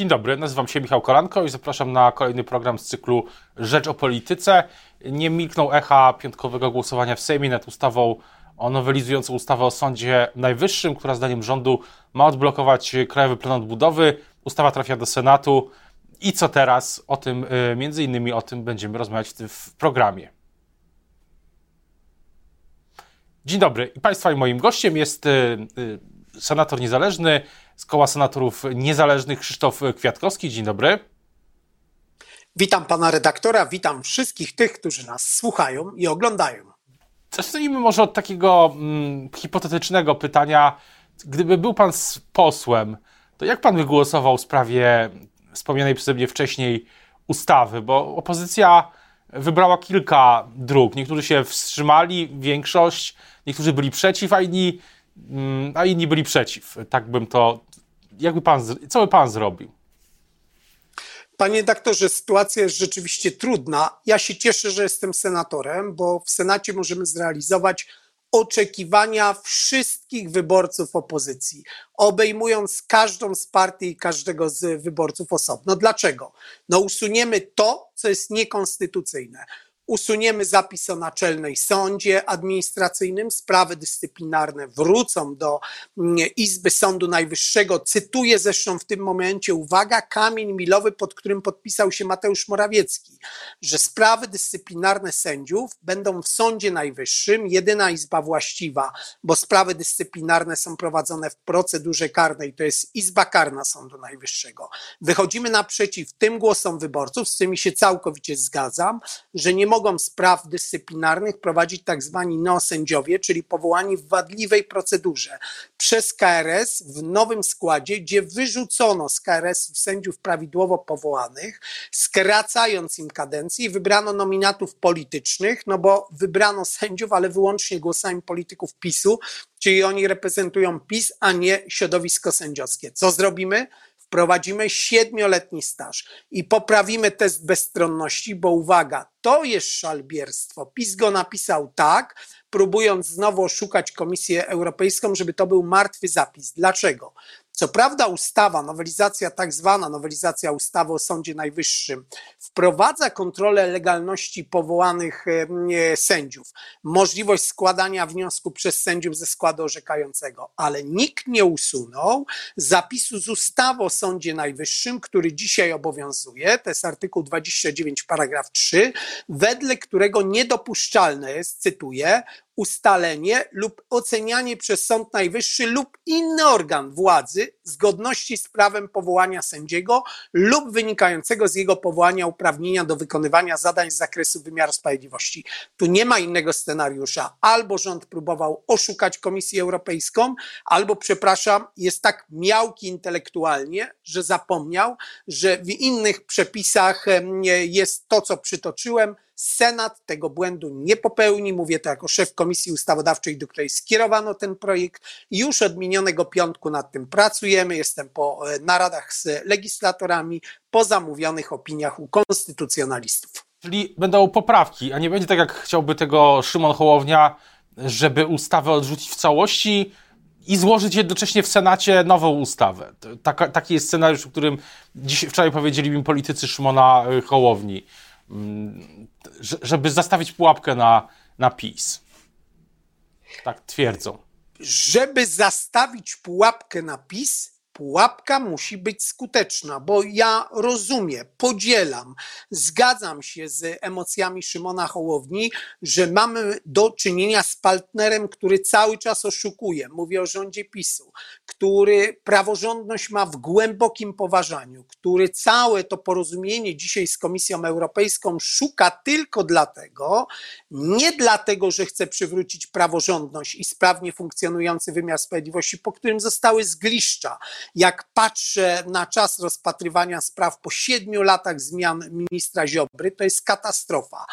Dzień dobry, nazywam się Michał Kolanko i zapraszam na kolejny program z cyklu Rzecz o Polityce. Nie milkną echa piątkowego głosowania w Sejmie nad ustawą o nowelizującą ustawę o Sądzie Najwyższym, która zdaniem rządu ma odblokować Krajowy Plan Odbudowy. Ustawa trafia do Senatu. I co teraz? O tym, y, między innymi o tym będziemy rozmawiać w tym programie. Dzień dobry. I Państwa i moim gościem jest y, y, senator niezależny z koła senatorów niezależnych Krzysztof Kwiatkowski. Dzień dobry. Witam pana redaktora, witam wszystkich tych, którzy nas słuchają i oglądają. Zacznijmy może od takiego mm, hipotetycznego pytania. Gdyby był pan posłem, to jak pan by głosował w sprawie wspomnianej przeze mnie wcześniej ustawy? Bo opozycja wybrała kilka dróg. Niektórzy się wstrzymali, większość, niektórzy byli przeciw, a inni, mm, a inni byli przeciw. Tak bym to. Jakby pan, co by pan zrobił? Panie doktorze, sytuacja jest rzeczywiście trudna. Ja się cieszę, że jestem senatorem, bo w Senacie możemy zrealizować oczekiwania wszystkich wyborców opozycji, obejmując każdą z partii i każdego z wyborców osobno. Dlaczego? No usuniemy to, co jest niekonstytucyjne usuniemy zapis o naczelnej sądzie administracyjnym, sprawy dyscyplinarne wrócą do mm, Izby Sądu Najwyższego. Cytuję zresztą w tym momencie, uwaga, kamień milowy, pod którym podpisał się Mateusz Morawiecki, że sprawy dyscyplinarne sędziów będą w Sądzie Najwyższym, jedyna izba właściwa, bo sprawy dyscyplinarne są prowadzone w procedurze karnej, to jest Izba Karna Sądu Najwyższego. Wychodzimy naprzeciw tym głosom wyborców, z którymi się całkowicie zgadzam, że nie mogą mogą spraw dyscyplinarnych prowadzić tak zwani neosędziowie, czyli powołani w wadliwej procedurze przez KRS w nowym składzie, gdzie wyrzucono z KRS sędziów prawidłowo powołanych, skracając im kadencję i wybrano nominatów politycznych, no bo wybrano sędziów, ale wyłącznie głosami polityków PiSu, czyli oni reprezentują PiS, a nie środowisko sędziowskie. Co zrobimy? Wprowadzimy siedmioletni staż i poprawimy test bezstronności, bo uwaga, to jest szalbierstwo. PiS go napisał tak, próbując znowu oszukać Komisję Europejską, żeby to był martwy zapis. Dlaczego? Co prawda ustawa, nowelizacja tak zwana nowelizacja ustawy o Sądzie Najwyższym wprowadza kontrolę legalności powołanych e, sędziów, możliwość składania wniosku przez sędziów ze składu orzekającego, ale nikt nie usunął zapisu z ustawy o Sądzie Najwyższym, który dzisiaj obowiązuje, to jest artykuł 29 paragraf 3, wedle którego niedopuszczalne jest, cytuję, ustalenie lub ocenianie przez Sąd Najwyższy lub inny organ władzy zgodności z prawem powołania sędziego lub wynikającego z jego powołania uprawnienia do wykonywania zadań z zakresu wymiaru sprawiedliwości. Tu nie ma innego scenariusza. Albo rząd próbował oszukać Komisję Europejską, albo, przepraszam, jest tak miałki intelektualnie, że zapomniał, że w innych przepisach jest to, co przytoczyłem, Senat tego błędu nie popełni. Mówię to jako szef Komisji Ustawodawczej, do której skierowano ten projekt. Już od minionego piątku nad tym pracujemy. Jestem po e, naradach z legislatorami, po zamówionych opiniach u konstytucjonalistów. Czyli będą poprawki, a nie będzie tak, jak chciałby tego Szymon Hołownia, żeby ustawę odrzucić w całości i złożyć jednocześnie w Senacie nową ustawę. Taka, taki jest scenariusz, o którym dziś, wczoraj powiedzieli mi politycy Szymona e, Hołowni. Mm, żeby zastawić pułapkę na, na PiS. Tak twierdzą. Żeby zastawić pułapkę na PiS, pułapka musi być skuteczna, bo ja rozumiem, podzielam, zgadzam się z emocjami Szymona Hołowni, że mamy do czynienia z partnerem, który cały czas oszukuje. Mówię o rządzie PiSu, który praworządność ma w głębokim poważaniu, który całe to porozumienie dzisiaj z Komisją Europejską szuka tylko dlatego, nie dlatego, że chce przywrócić praworządność i sprawnie funkcjonujący wymiar sprawiedliwości, po którym zostały zgliszcza jak patrzę na czas rozpatrywania spraw po siedmiu latach zmian ministra Ziobry, to jest katastrofa.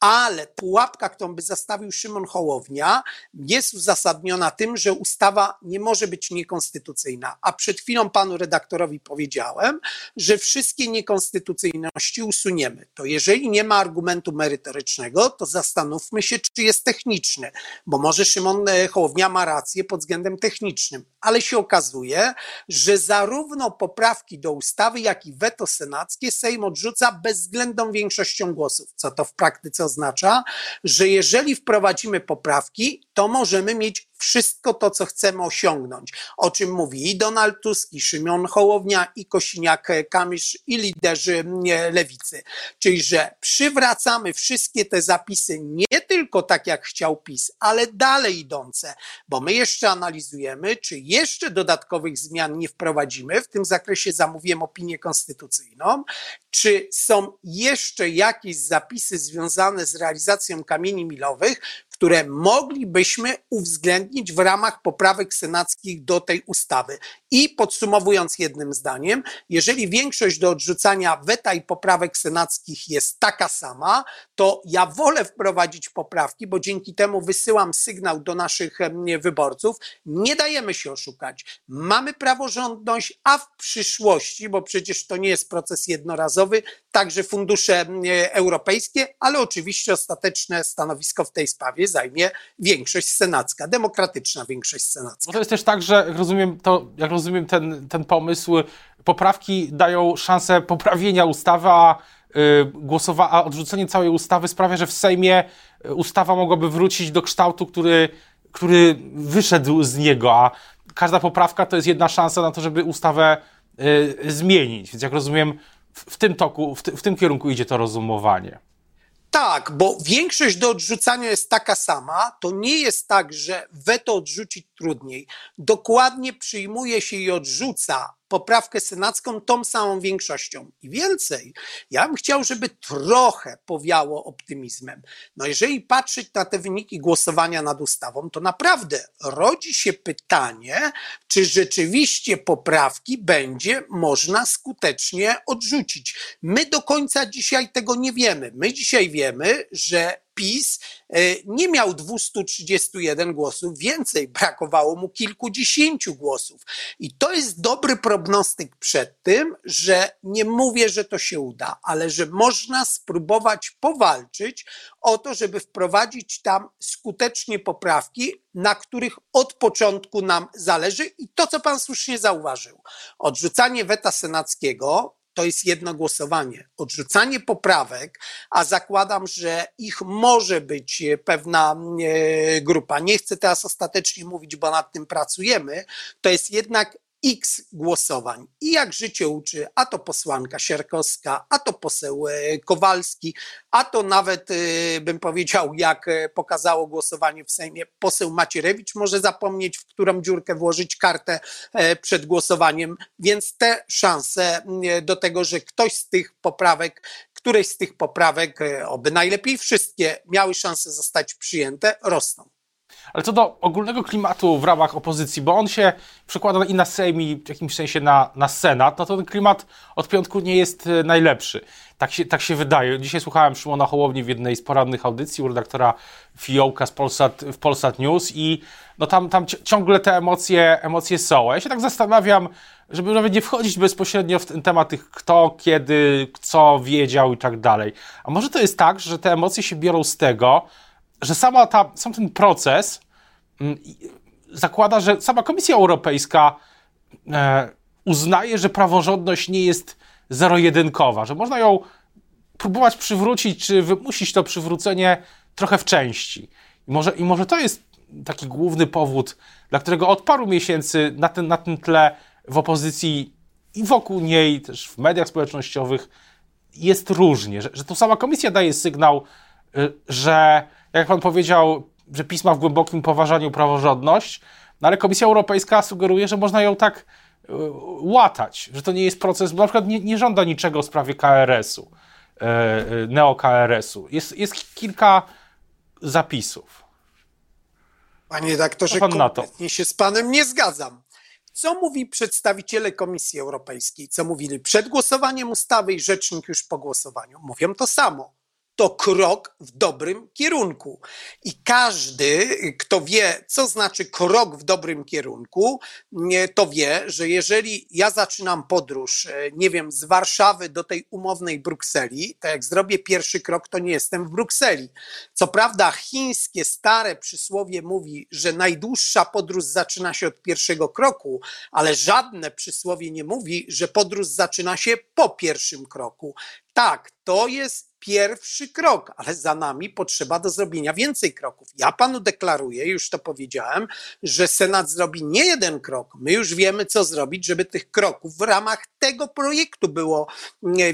Ale pułapka, którą by zastawił Szymon Hołownia, jest uzasadniona tym, że ustawa nie może być niekonstytucyjna. A przed chwilą panu redaktorowi powiedziałem, że wszystkie niekonstytucyjności usuniemy. To jeżeli nie ma argumentu merytorycznego, to zastanówmy się, czy jest techniczny, bo może Szymon e, Hołownia ma rację pod względem technicznym, ale się okazuje, że zarówno poprawki do ustawy, jak i weto senackie Sejm odrzuca bezwzględną większością głosów. Co to w praktyce oznacza? Że jeżeli wprowadzimy poprawki, to możemy mieć wszystko to, co chcemy osiągnąć, o czym mówi i Donald Tusk, i Szymon Hołownia, i Kosiniak-Kamysz, i liderzy lewicy. Czyli, że przywracamy wszystkie te zapisy nie tylko tak, jak chciał PiS, ale dalej idące, bo my jeszcze analizujemy, czy jeszcze dodatkowych zmian nie wprowadzimy. W tym zakresie zamówiłem opinię konstytucyjną. Czy są jeszcze jakieś zapisy związane z realizacją kamieni milowych, które moglibyśmy uwzględnić w ramach poprawek senackich do tej ustawy. I podsumowując jednym zdaniem, jeżeli większość do odrzucania weta i poprawek senackich jest taka sama, to ja wolę wprowadzić poprawki, bo dzięki temu wysyłam sygnał do naszych wyborców. Nie dajemy się oszukać. Mamy praworządność, a w przyszłości, bo przecież to nie jest proces jednorazowy, także fundusze europejskie, ale oczywiście ostateczne stanowisko w tej sprawie zajmie większość senacka, demokratyczna większość senacka. Bo to jest też tak, że jak rozumiem, to, jak rozumiem ten, ten pomysł, poprawki dają szansę poprawienia ustawy, a y, głosowa- a odrzucenie całej ustawy sprawia, że w Sejmie y, ustawa mogłaby wrócić do kształtu, który, który wyszedł z niego, a każda poprawka to jest jedna szansa na to, żeby ustawę y, zmienić. Więc jak rozumiem, w, w tym toku, w, w tym kierunku idzie to rozumowanie. Tak, bo większość do odrzucania jest taka sama. To nie jest tak, że weto odrzucić trudniej. Dokładnie przyjmuje się i odrzuca poprawkę senacką tą samą większością. I więcej, ja bym chciał, żeby trochę powiało optymizmem. No jeżeli patrzeć na te wyniki głosowania nad ustawą, to naprawdę rodzi się pytanie, czy rzeczywiście poprawki będzie można skutecznie odrzucić. My do końca dzisiaj tego nie wiemy. My dzisiaj wiemy, że PiS e, nie miał 231 głosów, więcej, brakowało mu kilkudziesięciu głosów. I to jest dobry prognostyk przed tym, że nie mówię, że to się uda, ale że można spróbować powalczyć o to, żeby wprowadzić tam skutecznie poprawki, na których od początku nam zależy. I to, co pan słusznie zauważył, odrzucanie weta senackiego to jest jedno głosowanie. Odrzucanie poprawek, a zakładam, że ich może być pewna e, grupa. Nie chcę teraz ostatecznie mówić, bo nad tym pracujemy. To jest jednak x głosowań. I jak życie uczy, a to posłanka Sierkowska, a to poseł e, Kowalski, a to nawet e, bym powiedział, jak e, pokazało głosowanie w Sejmie, poseł Macierewicz może zapomnieć, w którą dziurkę włożyć kartę przed głosowaniem, więc te szanse do tego, że ktoś z tych poprawek któreś z tych poprawek, oby najlepiej wszystkie, miały szansę zostać przyjęte, rosną. Ale co do ogólnego klimatu w ramach opozycji, bo on się przekłada i na Sejm i w jakimś sensie na, na Senat, no to ten klimat od piątku nie jest e, najlepszy. Tak się, tak się wydaje. Dzisiaj słuchałem Szymona Hołowni w jednej z porannych audycji u redaktora Fiołka z Polsat, w Polsat News i no tam, tam ciągle te emocje, emocje są. Ja się tak zastanawiam, żeby nawet nie wchodzić bezpośrednio w ten temat tych kto, kiedy, co wiedział i tak dalej. A może to jest tak, że te emocje się biorą z tego, że sama ta, sam ten proces mm, zakłada, że sama Komisja Europejska e, uznaje, że praworządność nie jest zero-jedynkowa, że można ją próbować przywrócić, czy wymusić to przywrócenie trochę w części. I może, i może to jest taki główny powód, dla którego od paru miesięcy na tym, na tym tle w opozycji i wokół niej, też w mediach społecznościowych jest różnie, że, że to sama komisja daje sygnał, y, że jak pan powiedział, że pisma w głębokim poważaniu praworządność, no ale Komisja Europejska sugeruje, że można ją tak y, łatać, że to nie jest proces, bo na przykład nie, nie żąda niczego w sprawie KRS-u, e, e, neo-KRS-u. Jest, jest kilka zapisów. Panie redaktorze, pan kompletnie się z panem nie zgadzam. Co mówi przedstawiciele Komisji Europejskiej? Co mówili przed głosowaniem ustawy i rzecznik już po głosowaniu? Mówią to samo to krok w dobrym kierunku. I każdy, kto wie, co znaczy krok w dobrym kierunku, to wie, że jeżeli ja zaczynam podróż, e, nie wiem, z Warszawy do tej umownej Brukseli, to jak zrobię pierwszy krok, to nie jestem w Brukseli. Co prawda, chińskie stare przysłowie mówi, że najdłuższa podróż zaczyna się od pierwszego kroku, ale żadne przysłowie nie mówi, że podróż zaczyna się po pierwszym kroku. Tak, to jest pierwszy krok, ale za nami potrzeba do zrobienia więcej kroków. Ja panu deklaruję, już to powiedziałem, że Senat zrobi nie jeden krok. My już wiemy, co zrobić, żeby tych kroków w ramach tego projektu było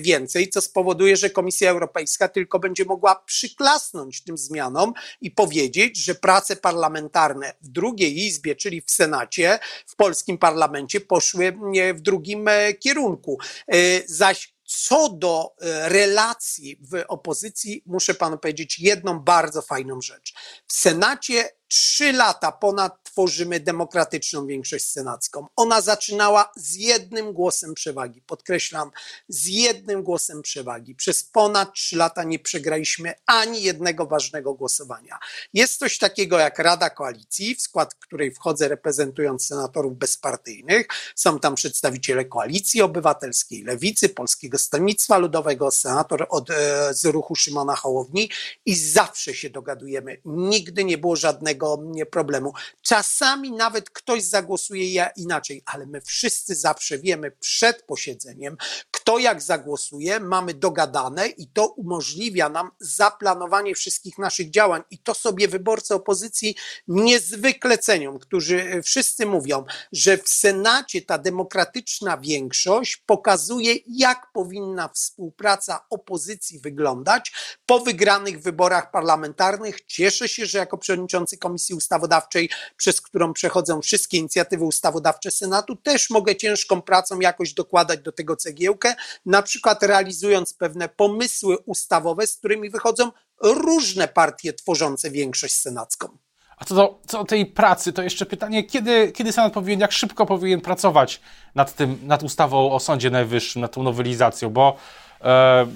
więcej, co spowoduje, że Komisja Europejska tylko będzie mogła przyklasnąć tym zmianom i powiedzieć, że prace parlamentarne w drugiej izbie, czyli w Senacie, w polskim parlamencie poszły w drugim e, kierunku. E, zaś co do e, relacji w opozycji, muszę panu powiedzieć jedną bardzo fajną rzecz. W Senacie trzy lata ponad tworzymy demokratyczną większość senacką. Ona zaczynała z jednym głosem przewagi. Podkreślam, z jednym głosem przewagi. Przez ponad trzy lata nie przegraliśmy ani jednego ważnego głosowania. Jest coś takiego jak Rada Koalicji, w skład której wchodzę reprezentując senatorów bezpartyjnych. Są tam przedstawiciele Koalicji Obywatelskiej, Lewicy, Polskiego Stronnictwa Ludowego, senator od, e, z ruchu Szymona Hołowni i zawsze się dogadujemy. Nigdy nie było żadnego żadnego problemu. Czasami nawet ktoś zagłosuje inaczej, ale my wszyscy zawsze wiemy przed posiedzeniem, kto jak zagłosuje, mamy dogadane i to umożliwia nam zaplanowanie wszystkich naszych działań. I to sobie wyborcy opozycji niezwykle cenią, którzy wszyscy mówią, że w Senacie ta demokratyczna większość pokazuje, jak powinna współpraca opozycji wyglądać po wygranych wyborach parlamentarnych. Cieszę się, że jako przewodniczący Komisji Ustawodawczej, przez którą przechodzą wszystkie inicjatywy ustawodawcze Senatu, też mogę ciężką pracą jakoś dokładać do tego cegiełkę, na przykład realizując pewne pomysły ustawowe, z którymi wychodzą różne partie tworzące większość senacką. A co do, co do tej pracy, to jeszcze pytanie, kiedy, kiedy Senat powinien, jak szybko powinien pracować nad, tym, nad ustawą o Sądzie Najwyższym, nad tą nowelizacją, bo e,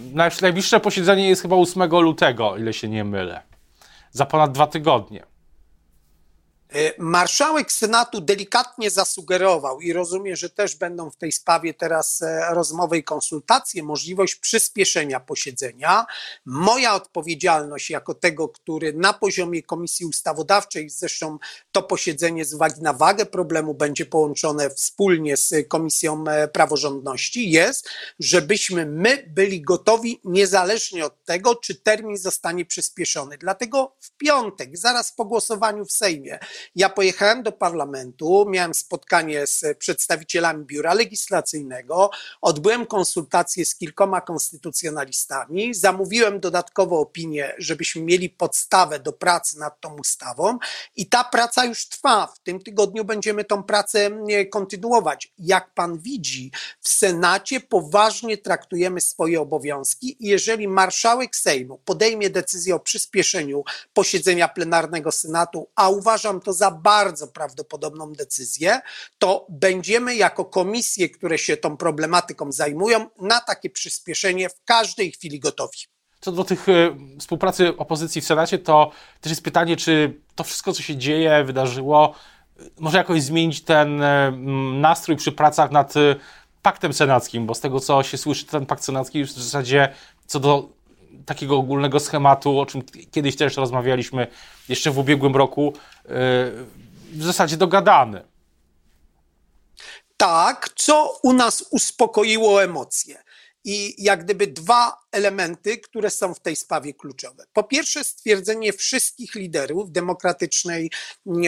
najbliższe posiedzenie jest chyba 8 lutego, ile się nie mylę. Za ponad dwa tygodnie. E, marszałek Senatu delikatnie zasugerował i rozumiem, że też będą w tej sprawie teraz e, rozmowy i konsultacje, możliwość przyspieszenia posiedzenia. Moja odpowiedzialność jako tego, który na poziomie Komisji Ustawodawczej, zresztą to posiedzenie z uwagi na wagę problemu będzie połączone wspólnie z Komisją e, Praworządności, jest, żebyśmy my byli gotowi niezależnie od tego, czy termin zostanie przyspieszony. Dlatego w piątek, zaraz po głosowaniu w Sejmie, ja pojechałem do parlamentu, miałem spotkanie z przedstawicielami biura legislacyjnego, odbyłem konsultacje z kilkoma konstytucjonalistami, zamówiłem dodatkowo opinię, żebyśmy mieli podstawę do pracy nad tą ustawą i ta praca już trwa. W tym tygodniu będziemy tą pracę kontynuować. Jak pan widzi, w Senacie poważnie traktujemy swoje obowiązki i jeżeli marszałek Sejmu podejmie decyzję o przyspieszeniu posiedzenia plenarnego Senatu, a uważam to za bardzo prawdopodobną decyzję, to będziemy jako komisje, które się tą problematyką zajmują, na takie przyspieszenie w każdej chwili gotowi. Co do tych y, współpracy opozycji w Senacie, to też jest pytanie, czy to wszystko, co się dzieje, wydarzyło, y, może jakoś zmienić ten y, nastrój przy pracach nad paktem senackim, bo z tego, co się słyszy, ten pakt senacki już w zasadzie co do takiego ogólnego schematu, o czym kiedyś też rozmawialiśmy jeszcze w ubiegłym roku, w zasadzie dogadany. Tak, co u nas uspokoiło emocje. I jak gdyby dwa elementy, które są w tej sprawie kluczowe. Po pierwsze, stwierdzenie wszystkich liderów demokratycznej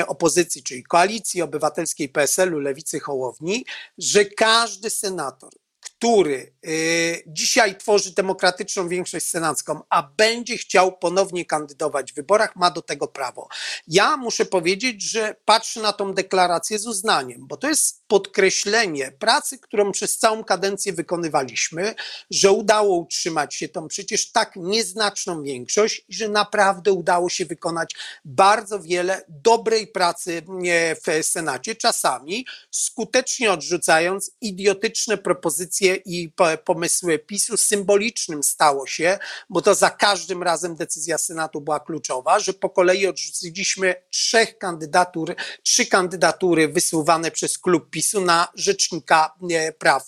opozycji, czyli koalicji obywatelskiej PSL-u, lewicy Hołowni, że każdy senator który y, dzisiaj tworzy demokratyczną większość senacką, a będzie chciał ponownie kandydować w wyborach, ma do tego prawo. Ja muszę powiedzieć, że patrzę na tą deklarację z uznaniem, bo to jest podkreślenie pracy, którą przez całą kadencję wykonywaliśmy, że udało utrzymać się tą przecież tak nieznaczną większość i że naprawdę udało się wykonać bardzo wiele dobrej pracy w Senacie, czasami skutecznie odrzucając idiotyczne propozycje i pomysły PiSu. Symbolicznym stało się, bo to za każdym razem decyzja Senatu była kluczowa, że po kolei odrzuciliśmy trzech kandydatur, trzy kandydatury wysuwane przez klub PiSu na rzecznika praw,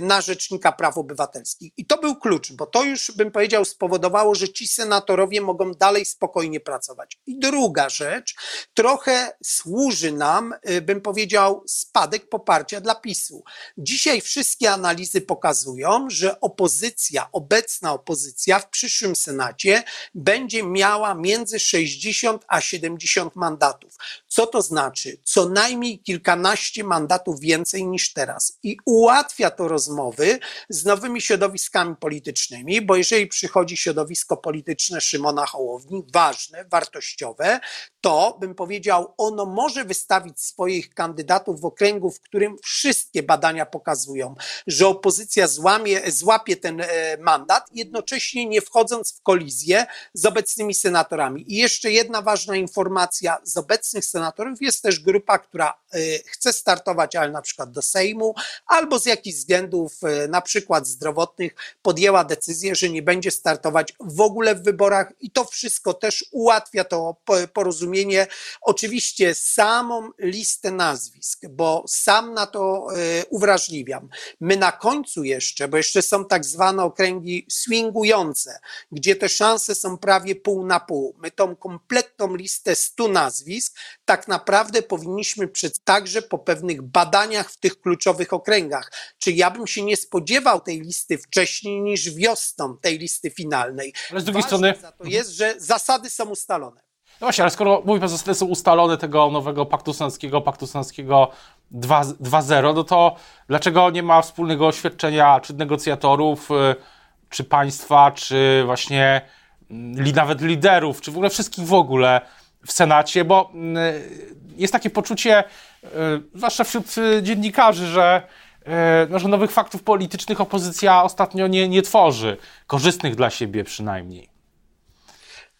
na rzecznika praw obywatelskich. I to był klucz, bo to już bym powiedział spowodowało, że ci senatorowie mogą dalej spokojnie pracować. I druga rzecz, trochę służy nam, bym powiedział, spadek poparcia dla PiSu. Dzisiaj wszystkie analizy pokazują, że opozycja, obecna opozycja w przyszłym Senacie będzie miała między 60 a 70 mandatów. Co to znaczy? Co najmniej kilkanaście mandatów więcej niż teraz. I ułatwia to rozmowy z nowymi środowiskami politycznymi, bo jeżeli przychodzi środowisko polityczne Szymona Hołowni, ważne, wartościowe, to bym powiedział, ono może wystawić swoich kandydatów w okręgu, w którym wszystkie badania pokazują, że opozycja złamie, złapie ten e, mandat, jednocześnie nie wchodząc w kolizję z obecnymi senatorami. I jeszcze jedna ważna informacja: z obecnych senatorów jest też grupa, która e, chce startować, ale na przykład do Sejmu, albo z jakichś względów, e, na przykład zdrowotnych, podjęła decyzję, że nie będzie startować w ogóle w wyborach, i to wszystko też ułatwia to porozumienie Oczywiście samą listę nazwisk, bo sam na to uwrażliwiam. My na końcu jeszcze, bo jeszcze są tak zwane okręgi swingujące, gdzie te szanse są prawie pół na pół. My tą kompletną listę stu nazwisk tak naprawdę powinniśmy przed także po pewnych badaniach w tych kluczowych okręgach. Czy ja bym się nie spodziewał tej listy wcześniej niż wiosną tej listy finalnej. Ale z drugiej Ważne strony. Za to jest, że zasady są ustalone. No właśnie, ale skoro mówi pan, że zasady są ustalone tego nowego paktu senackiego, paktu senackiego 2.0, no to dlaczego nie ma wspólnego oświadczenia czy negocjatorów, y, czy państwa, czy właśnie mm, nawet liderów, czy w ogóle wszystkich w ogóle w Senacie, bo mm, jest takie poczucie, y, zwłaszcza wśród dziennikarzy, że, y, no, że nowych faktów politycznych opozycja ostatnio nie, nie tworzy, korzystnych dla siebie przynajmniej.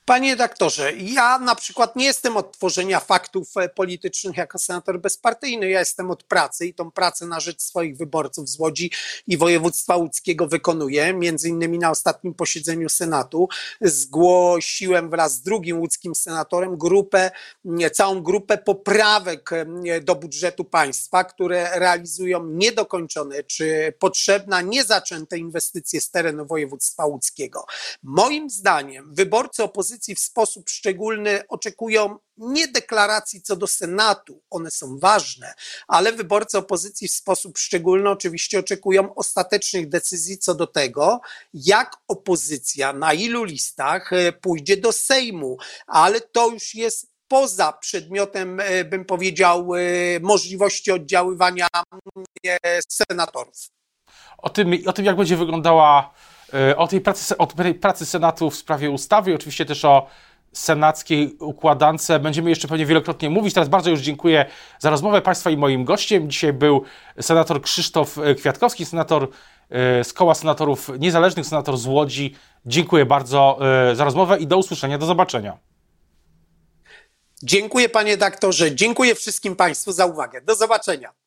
Panie redaktorze, ja na przykład nie jestem od tworzenia faktów e, politycznych jako senator bezpartyjny. Ja jestem od pracy i tą pracę na rzecz swoich wyborców z Łodzi i województwa łódzkiego wykonuję. Między innymi na ostatnim posiedzeniu Senatu zgłosiłem wraz z drugim łódzkim senatorem grupę, całą grupę poprawek do budżetu państwa, które realizują niedokończone czy potrzebne, niezaczęte inwestycje z terenu województwa łódzkiego. Moim zdaniem wyborcy opozycji opozycji w sposób szczególny oczekują nie deklaracji co do Senatu, one są ważne, ale wyborcy opozycji w sposób szczególny oczywiście oczekują ostatecznych decyzji co do tego, jak opozycja, na ilu listach e, pójdzie do Sejmu, ale to już jest poza przedmiotem, e, bym powiedział, e, możliwości oddziaływania senatorów. O tym, o tym jak będzie wyglądała o tej pracy, o tej pracy Senatu w sprawie ustawy i oczywiście też o senackiej układance będziemy jeszcze pewnie wielokrotnie mówić. Teraz bardzo już dziękuję za rozmowę Państwa i moim gościem. Dzisiaj był senator Krzysztof Kwiatkowski, senator e, z Koła Senatorów Niezależnych, senator z Łodzi. Dziękuję bardzo e, za rozmowę i do usłyszenia, do zobaczenia. Dziękuję panie doktorze, dziękuję wszystkim Państwu za uwagę. Do zobaczenia.